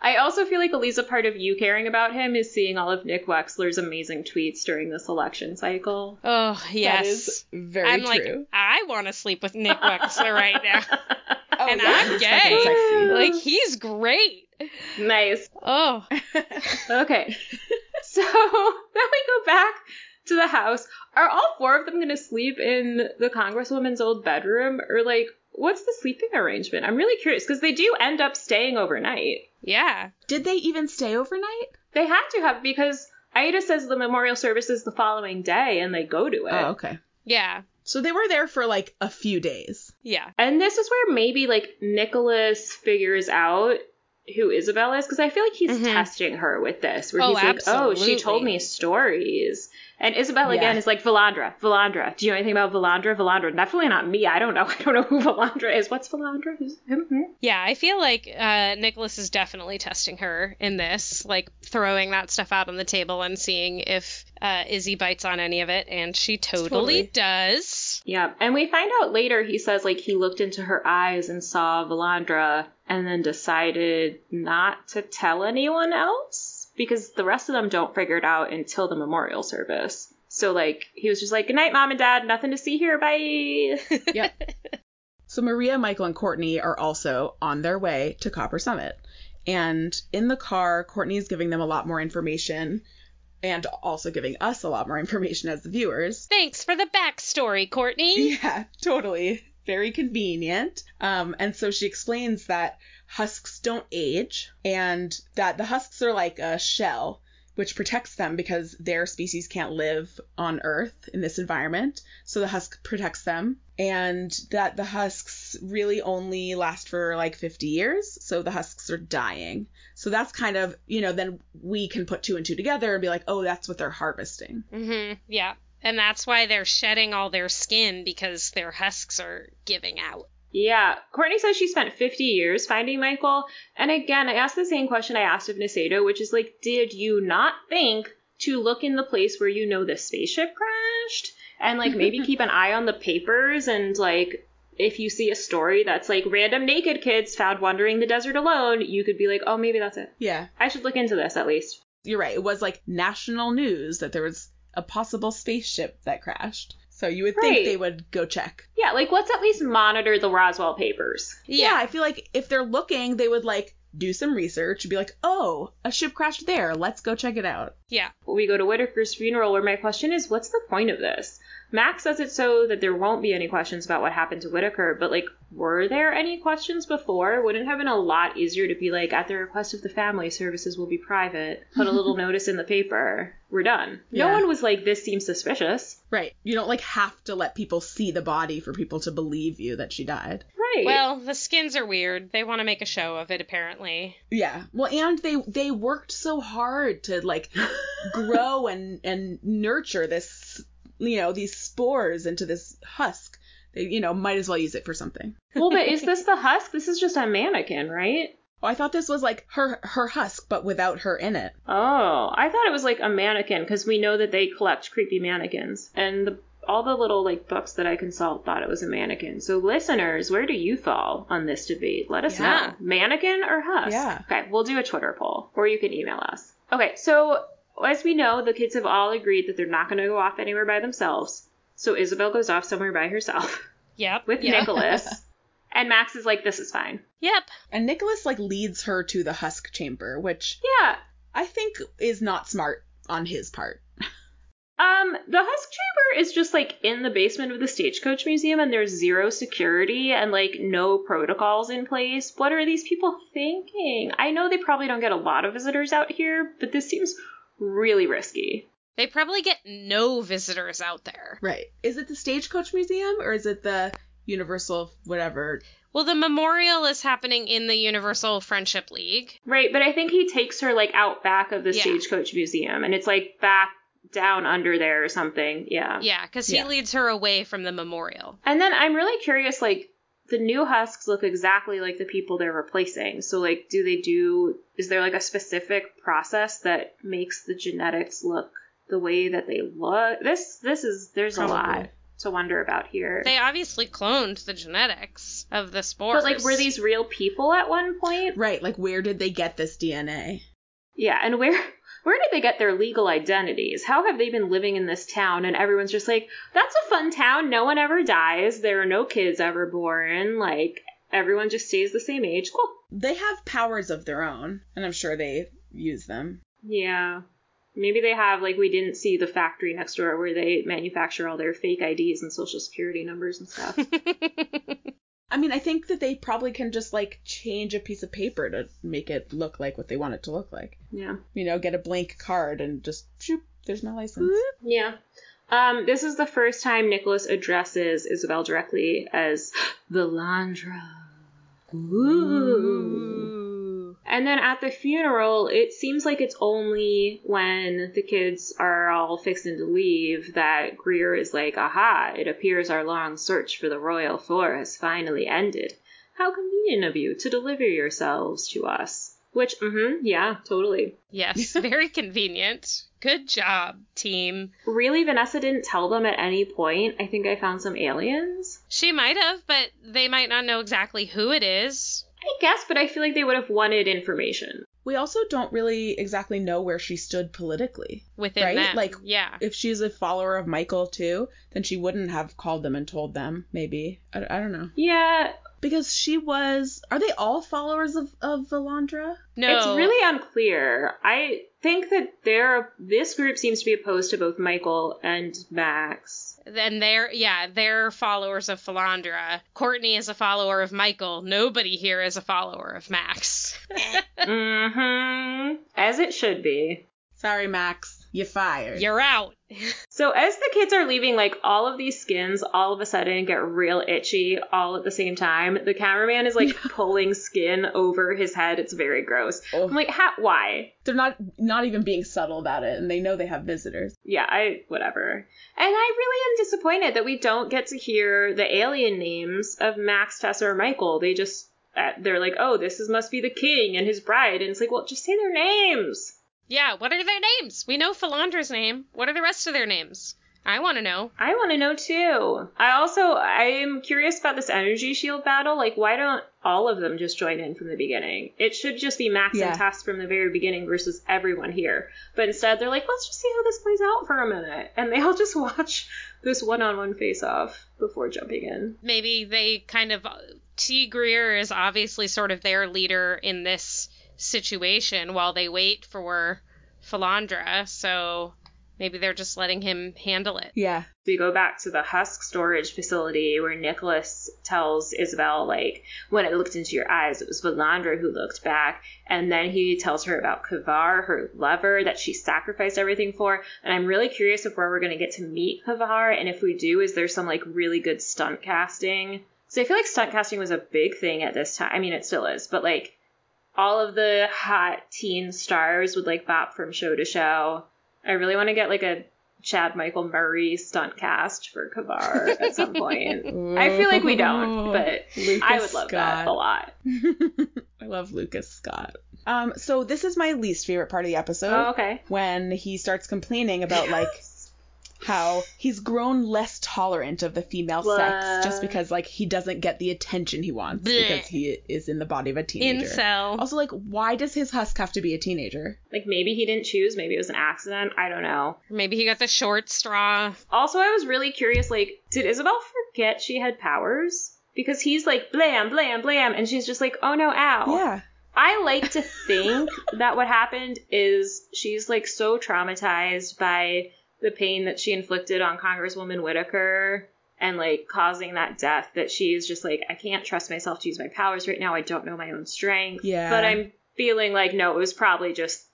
I also feel like Eliza, part of you caring about him is seeing all of Nick Wechsler's amazing tweets during this election cycle. Oh, yes. That is very I'm like. I want to sleep with Nick Wechsler right now. Oh, and yeah, I'm gay. like, he's great. nice. Oh, Okay. so then we go back to the house. Are all four of them going to sleep in the Congresswoman's old bedroom? Or, like, what's the sleeping arrangement? I'm really curious because they do end up staying overnight. yeah. Did they even stay overnight? They had to have because Aida says the memorial service is the following day and they go to it. Oh, okay. Yeah. So they were there for like a few days. Yeah. And this is where maybe like Nicholas figures out who Isabel is because I feel like he's Mhm. testing her with this, where Oh, he's like, "Oh, she told me stories," and Isabel Yeah. again is like, "Vilandra, Vilandra. Do you know anything about Vilandra? Vilandra? Definitely not me. I don't know. I don't know who Vilandra is. What's Vilandra? Who's him? Hmm? Yeah, I feel like uh, Nicholas is definitely testing her in this, like throwing that stuff out on the table and seeing if uh, Izzy bites on any of it, and she totally, Totally. does. Yeah, and we find out later he says like he looked into her eyes and saw Vilandra and then decided not to tell anyone else because the rest of them don't figure it out until the memorial service. So like he was just like, "Good night, mom and dad. Nothing to see here. Bye." Yep. so Maria, Michael, and Courtney are also on their way to Copper Summit. And in the car, Courtney is giving them a lot more information and also giving us a lot more information as the viewers. Thanks for the backstory, Courtney. Yeah, totally. Very convenient. Um, and so she explains that husks don't age and that the husks are like a shell which protects them because their species can't live on Earth in this environment. So the husk protects them. And that the husks really only last for like 50 years. So the husks are dying. So that's kind of, you know, then we can put two and two together and be like, oh, that's what they're harvesting. hmm Yeah. And that's why they're shedding all their skin because their husks are giving out. yeah, Courtney says she spent 50 years finding Michael, and again, I asked the same question I asked of Nasedo, which is like, did you not think to look in the place where you know the spaceship crashed and like maybe keep an eye on the papers and like if you see a story that's like random naked kids found wandering the desert alone, you could be like, oh, maybe that's it. Yeah. I should look into this at least. you're right. It was like national news that there was a possible spaceship that crashed. So you would think they would go check. Yeah, like let's at least monitor the Roswell papers. Yeah. I feel like if they're looking, they would like do some research and be like, oh, a ship crashed there. Let's go check it out. Yeah. we go to Whitaker's funeral, where my question is, what's the point of this? Max says it so that there won't be any questions about what happened to Whitaker, but like, were there any questions before? Wouldn't it have been a lot easier to be like, at the request of the family, services will be private. Put a little notice in the paper. We're done. No one was like, this seems suspicious. Right. You don't like have to let people see the body for people to believe you that she died. Right. Well, the skins are weird. They want to make a show of it, apparently. Yeah. Well, and they they worked so hard to like grow and and nurture this, you know, these spores into this husk. They, you know, might as well use it for something. well, but is this the husk? This is just a mannequin, right? Oh, I thought this was like her her husk, but without her in it. Oh, I thought it was like a mannequin because we know that they collect creepy mannequins, and the, all the little like books that I consult thought it was a mannequin. So, listeners, where do you fall on this debate? Let us Yeah. know, mannequin or husk. Yeah. Okay, we'll do a Twitter poll, or you can email us. Okay, so as we know, the kids have all agreed that they're not going to go off anywhere by themselves. So Isabel goes off somewhere by herself Yep. with yep. Nicholas, and Max is like, "This is fine." Yep. And Nicholas like leads her to the husk chamber, which Yeah, I think is not smart on his part. Um, the Husk Chamber is just like in the basement of the Stagecoach Museum, and there's zero security and like no protocols in place. What are these people thinking? I know they probably don't get a lot of visitors out here, but this seems really risky. They probably get no visitors out there. Right. Is it the Stagecoach Museum or is it the Universal whatever? Well, the memorial is happening in the Universal Friendship League. Right, but I think he takes her like out back of the Yeah. Stagecoach Museum, and it's like back down under there or something. Yeah. Yeah, because he Yeah. leads her away from the memorial. And then I'm really curious, like the new husks look exactly like the people they're replacing. So like, do they do? Is there like a specific process that makes the genetics look the way that they look? This this is there's a lot to wonder about here. They obviously cloned the genetics of the spores. but like, were these real people at one point? Right. Like, where did they get this DNA? Yeah, and where where did they get their legal identities? How have they been living in this town and everyone's just like, that's a fun town, no one ever dies, there are no kids ever born, like everyone just stays the same age. Cool. They have powers of their own, and I'm sure they use them. Yeah. Maybe they have like we didn't see the factory next door where they manufacture all their fake IDs and social security numbers and stuff. I mean, I think that they probably can just like change a piece of paper to make it look like what they want it to look like. yeah. You know, get a blank card and just shoop, there's my license. Yeah. Um, this is the first time Nicholas addresses Isabel directly as Vilandra. Ooh. And then at the funeral, it seems like it's only when the kids are all fixing to leave that Greer is like, aha, it appears our long search for the royal four has finally ended. How convenient of you to deliver yourselves to us. Which, mm-hmm, yeah, totally. yes, very convenient. Good job, team. Really, Vanessa didn't tell them at any point. I think I found some aliens. She might have, but they might not know exactly who it is. I guess, but I feel like they would have wanted information. We also don't really exactly know where she stood politically. Within Right? them. Like- yeah. If she's a follower of Michael too, then she wouldn't have called them and told them, maybe. I, I don't know. Yeah, Because she was. Are they all followers of, of Vilandra? No. it's really unclear. I think that they're this group seems to be opposed to both Michael and Max. And they're yeah, they're followers of Vilandra. Courtney is a follower of Michael. Nobody here is a follower of Max. Mm-hmm. As it should be. Sorry, Max. You're fired. You're out. So as the kids are leaving, like all of these skins all of a sudden get real itchy all at the same time. The cameraman is like pulling skin over his head. It's very gross. Oh. I'm like, ha- why? They're not not even being subtle about it, and they know they have visitors. yeah, I whatever. And I really am disappointed that we don't get to hear the alien names of Max, Tessa, or Michael. They just uh, they're like, oh, this is must be the king and his bride, and it's like, well, just say their names. Yeah, what are their names? We know Vilandra's name. What are the rest of their names? I want to know. I want to know too. I also I am curious about this energy shield battle. Like, why don't all of them just join in from the beginning? It should just be Max Yeah. and Tess from the very beginning versus everyone here. But instead, they're like, let's just see how this plays out for a minute, and they all just watch this one-on-one face-off before jumping in. Maybe they kind of T Greer is obviously sort of their leader in this situation while they wait for Vilandra, so maybe they're just letting him handle it. Yeah. We go back to the husk storage facility where Nicholas tells Isabel, like, when it looked into your eyes, it was Vilandra who looked back. And then he tells her about Kivar, her lover, that she sacrificed everything for. And I'm really curious if where we're going to get to meet Kivar. And if we do, is there some, like, really good stunt casting? So I feel like stunt casting was a big thing at this time. I mean, it still is, but, like, all of the hot teen stars would, like, bop from show to show. I really want to get, like, a Chad Michael Murray stunt cast for Kivar at some point. I feel like we don't, but Lucas I would love that a lot. I love Lucas Scott. Um, so this is my least favorite part of the episode. Oh, okay. When he starts complaining about like how he's grown less tolerant of the female sex just because like he doesn't get the attention he wants Blech. because he is in the body of a teenager. Incel. Also, like, why does his husk have to be a teenager? Like maybe he didn't choose, maybe it was an accident. I don't know. Maybe he got the short straw. Also, I was really curious like, did Isabel forget she had powers? Because he's like, blam, blam, blam, and she's just like, oh no, ow. Yeah. I like to think that what happened is she's like so traumatized by the pain that she inflicted on Congresswoman Whitaker and like causing that death that she's just like, I can't trust myself to use my powers right now. I don't know my own strength. Yeah. But I'm feeling like, no, it was probably just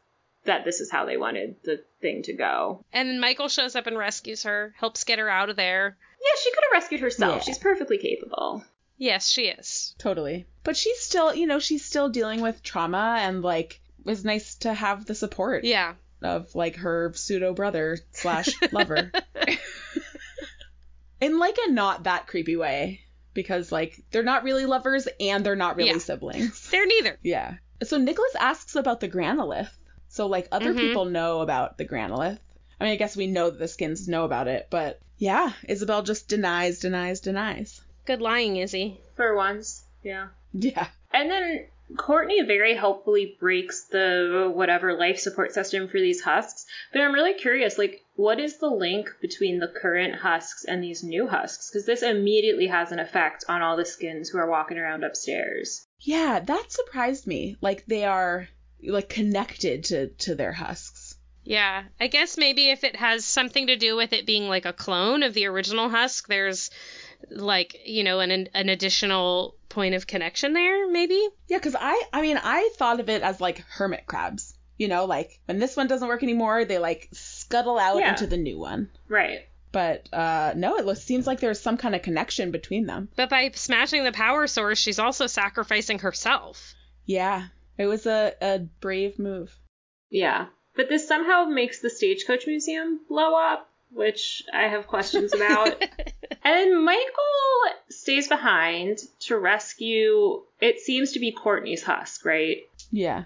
that this is how they wanted the thing to go. And then Michael shows up and rescues her, helps get her out of there. Yeah, she could have rescued herself. Yeah. She's perfectly capable. Yes, she is. Totally. But she's still, you know, she's still dealing with trauma and like it was nice to have the support Yeah. Of like her pseudo brother slash lover. In like a not that creepy way. Because like they're not really lovers and they're not really Yeah. siblings. They're neither. Yeah. So Nicholas asks about the granolith. So like other Mhm. people know about the granolith. I mean, I guess we know that the skins know about it, but yeah, Isabel just denies, denies, denies. Good lying, Izzy. For once. Yeah. Yeah. And then Courtney very helpfully breaks the whatever life support system for these husks. But I'm really curious, like, what is the link between the current husks and these new husks? Because this immediately has an effect on all the skins who are walking around upstairs. Yeah, that surprised me. Like they are like connected to to their husks. Yeah, I guess maybe if it has something to do with it being like a clone of the original husk, there's like, you know, an an additional point of connection there, maybe? Yeah, cuz I I mean, I thought of it as like hermit crabs. You know, like when this one doesn't work anymore, they like scuttle out Yeah. into the new one. Right. But uh no, it lo- seems like there's some kind of connection between them. But by smashing the power source, she's also sacrificing herself. Yeah. It was a a brave move. Yeah. But this somehow makes the Stagecoach Museum blow up, which I have questions about. and Michael stays behind to rescue, it seems to be Courtney's husk, right? Yeah.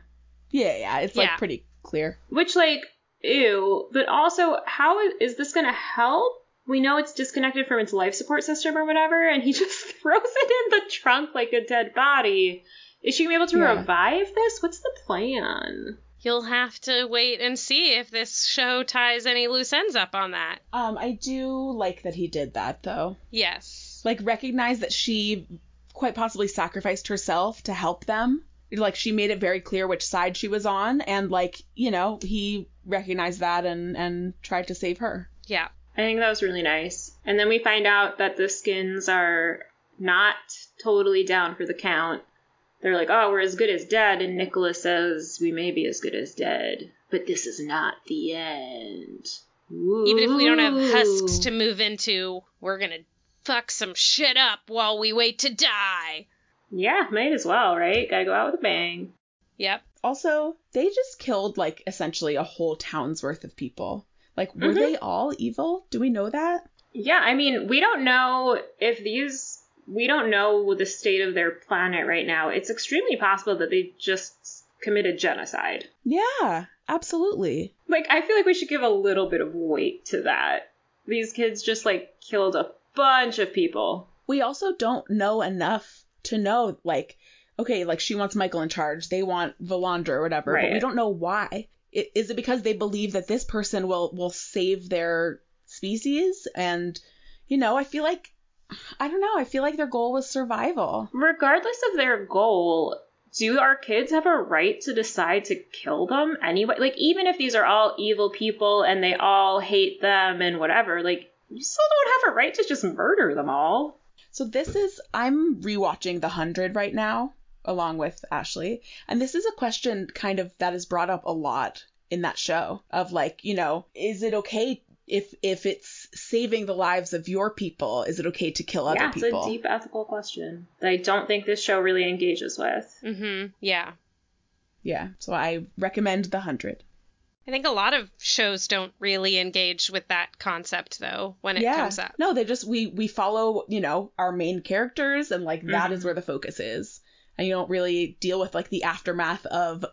Yeah, yeah, it's like Yeah. pretty clear. Which, like, ew. But also, how is, is this going to help? We know it's disconnected from its life support system or whatever, and he just throws it in the trunk like a dead body. Is she gonna be able to Yeah. revive this? What's the plan? You'll have to wait and see if this show ties any loose ends up on that. Um I do like that he did that though. Yes. like recognize that she quite possibly sacrificed herself to help them. Like she made it very clear which side she was on and like, you know, he recognized that and and tried to save her. Yeah. I think that was really nice. And then we find out that the skins are not totally down for the count. They're like, oh, we're as good as dead. And Nicholas says, we may be as good as dead, but this is not the end. Even if we don't have husks to move into, we're gonna fuck some shit up while we wait to die. Yeah, might as well, right? Gotta go out with a bang. Yep. Also, they just killed like essentially a whole town's worth of people. Like were Mhm. they all evil? Do we know that? Yeah, I mean, we don't know if these. We don't know the state of their planet right now. It's extremely possible that they just committed genocide. Yeah, absolutely. Like, I feel like we should give a little bit of weight to that. These kids just, like, killed a bunch of people. We also don't know enough to know like okay, like she wants Michael in charge. They want Vilandra or whatever, but we don't know why. Is it because they believe that this person will will save their species? And you know, I feel like I don't know. I feel like their goal was survival. Regardless of their goal, do our kids have a right to decide to kill them anyway? Like, even if these are all evil people and they all hate them and whatever, like, you still don't have a right to just murder them all. So this is I'm rewatching The Hundred right now, along with Ashley, and this is a question kind of that is brought up a lot in that show of like, you know, is it okay if if it's saving the lives of your people, is it okay to kill other yeah, it's people? a deep ethical question that I don't think this show really engages with. Mm-hmm. Yeah. Yeah, so I recommend The Hundred. I think a lot of shows don't really engage with that concept though when it yeah, comes up. no, they just we we follow you know our main characters and like that is Mhm. where the focus is, and you don't really deal with like the aftermath of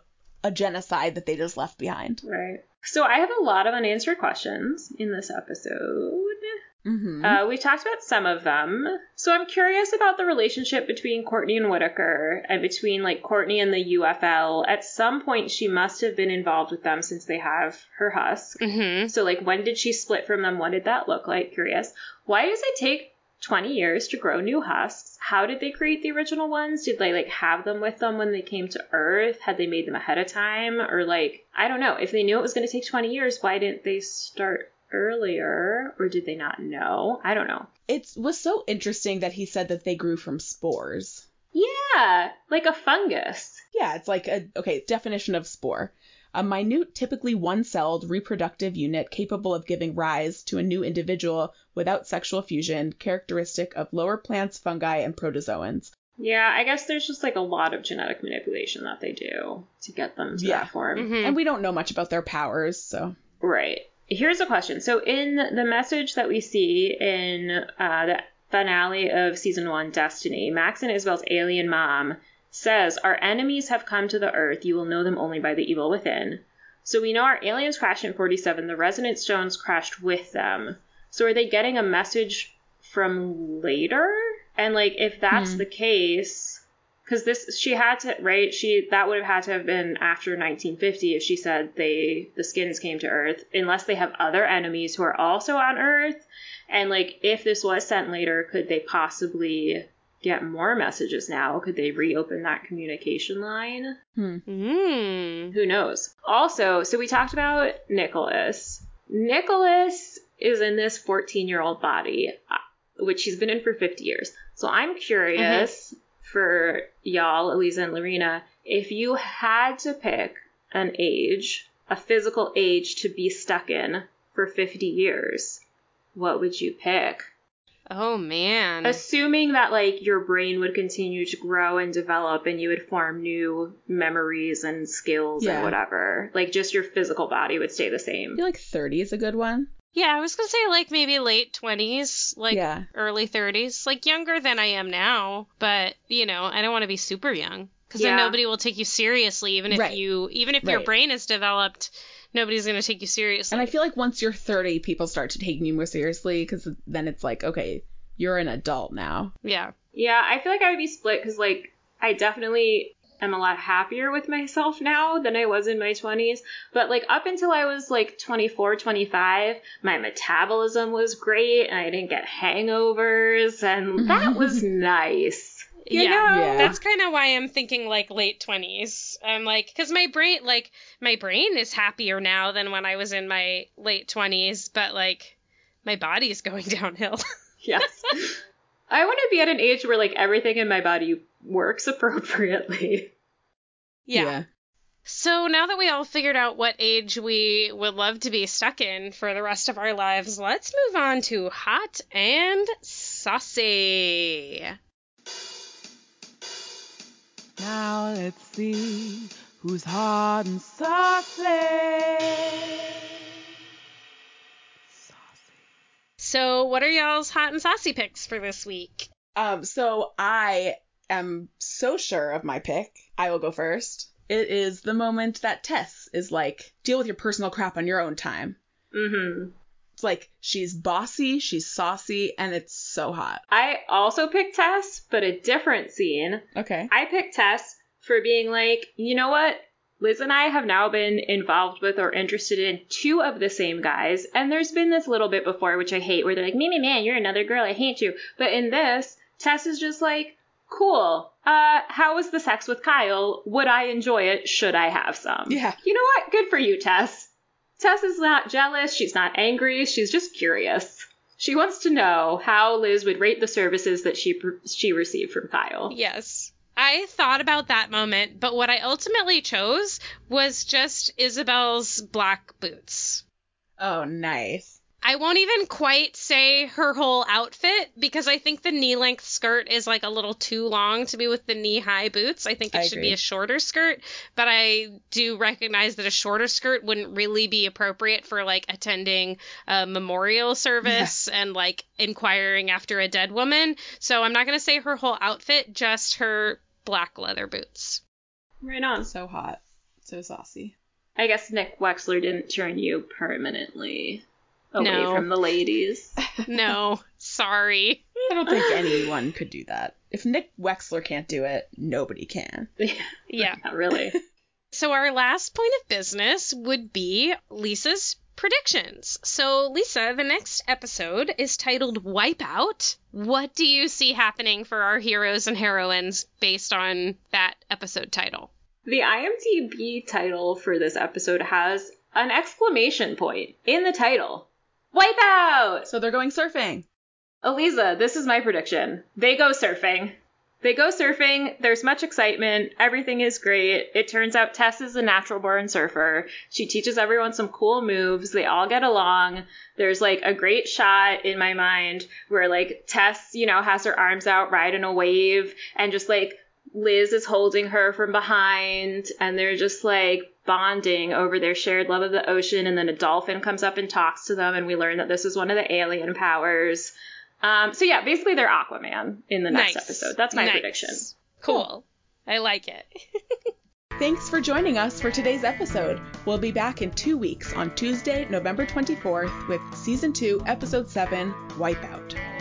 a genocide that they just left behind. Right. So I have a lot of unanswered questions in this episode. Mm-hmm. Uh, we talked about some of them. So I'm curious about the relationship between Courtney and Whitaker and between like Courtney and the UFL. At some point, she must have been involved with them since they have her husk. Mm-hmm. So like, when did she split from them? What did that look like? Curious. Why does it take 20 years to grow new husks? How did they create the original ones? Did they like have them with them when they came to Earth? Had they made them ahead of time? Or like, I don't know. If they knew it was going to take 20 years, why didn't they start earlier? Or did they not know? I don't know. It was so interesting that he said that they grew from spores. Yeah, like a fungus. Yeah, it's like a okay definition of spore. A minute, typically one celled reproductive unit capable of giving rise to a new individual without sexual fusion, characteristic of lower plants, fungi, and protozoans. Yeah, I guess there's just like a lot of genetic manipulation that they do to get them to Yeah. that form. Mhm. And we don't know much about their powers, so. Right. Here's a question. So, in the message that we see in uh, the finale of season one, Destiny, Max and Isabel's alien mom says, Our enemies have come to the Earth. You will know them only by the evil within. So, we know our aliens crashed in 47. The Resonant Stones crashed with them. So, are they getting a message from later? And, like, if that's Hmm. the case, because this she had to right she that would have had to have been after 1950 if she said they the skins came to earth unless they have other enemies who are also on earth and like if this was sent later could they possibly get more messages now? Could they reopen that communication line? Mm. who knows? Also so we talked about nicholas. Nicholas is in this 14 year old body uh, which he's been in for 50 years. So i'm curious for y'all elisa and lorena if you had to pick an age a physical age to be stuck in for 50 years what would you pick Oh man. assuming that like your brain would continue to grow and develop and you would form new memories and skills Yeah. and whatever like just your physical body would stay the same. I same feel like 30 is a good one. yeah, I was gonna say like maybe late twenties, like yeah. early thirties, like younger than I am now. But you know, I don't want to be super young because Yeah. then nobody will take you seriously, even if Right. you, even if your brain is developed, nobody's gonna take you seriously. And I feel like once you're 30, people start to take you more seriously because then it's like, okay, you're an adult now. yeah. yeah i feel like i would be split because like i definitely am a lot happier with myself now than i was in my 20s but like up until i was like 24 25 my metabolism was great and i didn't get hangovers and that was nice you yeah. know? Yeah. That's kind of why I'm thinking like late 20s. I'm like, because my brain, like, my brain is happier now than when I was in my late 20s, but like, my body's going downhill. Yes. I want to be at an age where like everything in my body works appropriately. yeah. So now that we all figured out what age we would love to be stuck in for the rest of our lives, let's move on to hot and saucy. Now let's see who's hot and saucy. Saucy. So, what are y'all's hot and saucy picks for this week? Um, so I am so sure of my pick. I will go first. It is the moment that Tess is like, deal with your personal crap on your own time. Mm-hmm. Like she's bossy, she's saucy, and it's so hot. I also picked Tess, but a different scene. Okay. I picked Tess for being like, you know what? Liz and I have now been involved with or interested in two of the same guys, and there's been this little bit before, which I hate, where they're like, me, me, man, you're another girl, I hate you. But in this, Tess is just like, cool. Uh, how was the sex with Kyle? Would I enjoy it? Should I have some? Yeah. You know what? Good for you, Tess. Tess is not jealous. She's not angry. She's just curious. She wants to know how Liz would rate the services that she she received from Kyle. Yes. I thought about that moment, but what I ultimately chose was just Isabel's black boots. Oh, nice. I won't even quite say her whole outfit because I think the knee length skirt is like a little too long to be with the knee high boots. I think it I should agree. be a shorter skirt, but I do recognize that a shorter skirt wouldn't really be appropriate for like attending a memorial service and like inquiring after a dead woman. So I'm not going to say her whole outfit, just her black leather boots. Right on. So hot. So saucy. I guess Nick Wechsler didn't turn you permanently away No. from the ladies. No, sorry. I don't think anyone could do that. If Nick Wechsler can't do it, nobody can. Yeah. Not really. So our last point of business would be Lisa's predictions. So Lisa, the next episode is titled Wipeout. What do you see happening for our heroes and heroines based on that episode title? The IMDb title for this episode has an exclamation point in the title. Wipeout! So they're going surfing. Eliza, this is my prediction. They go surfing. They go surfing. There's much excitement. Everything is great. It turns out Tess is a natural born surfer. She teaches everyone some cool moves. They all get along. There's like a great shot in my mind where like Tess, you know, has her arms out riding a wave and just like Liz is holding her from behind and they're just like bonding over their shared love of the ocean and then a dolphin comes up and talks to them and we learn that this is one of the alien powers. Um, so yeah, basically they're Aquaman in the next Nice. episode. That's my Nice. prediction. Cool. I like it. Thanks for joining us for today's episode. We'll be back in two weeks on Tuesday, November 24th with Season 2, Episode 7, Wipeout.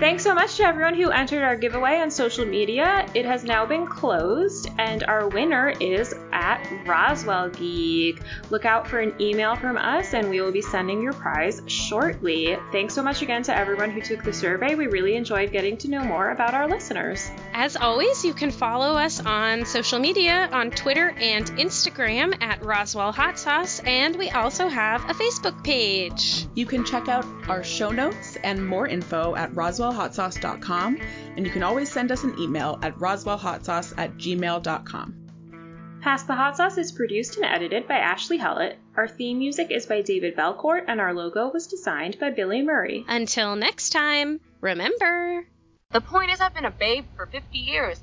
Thanks so much to everyone who entered our giveaway on social media. It has now been closed, and our winner is at Roswell Geek. Look out for an email from us, and we will be sending your prize shortly. Thanks so much again to everyone who took the survey. We really enjoyed getting to know more about our listeners. As always, you can follow us on social media on Twitter and Instagram at Roswell Hot Sauce, and we also have a Facebook page. You can check out our show notes and more info at roswellhotsauce.com, and you can always send us an email at roswellhotsauce at gmail.com. Pass the Hot Sauce is produced and edited by Ashley Hullett. Our theme music is by David Belcourt, and our logo was designed by Billy Murray. Until next time, remember. The point is, I've been a babe for 50 years.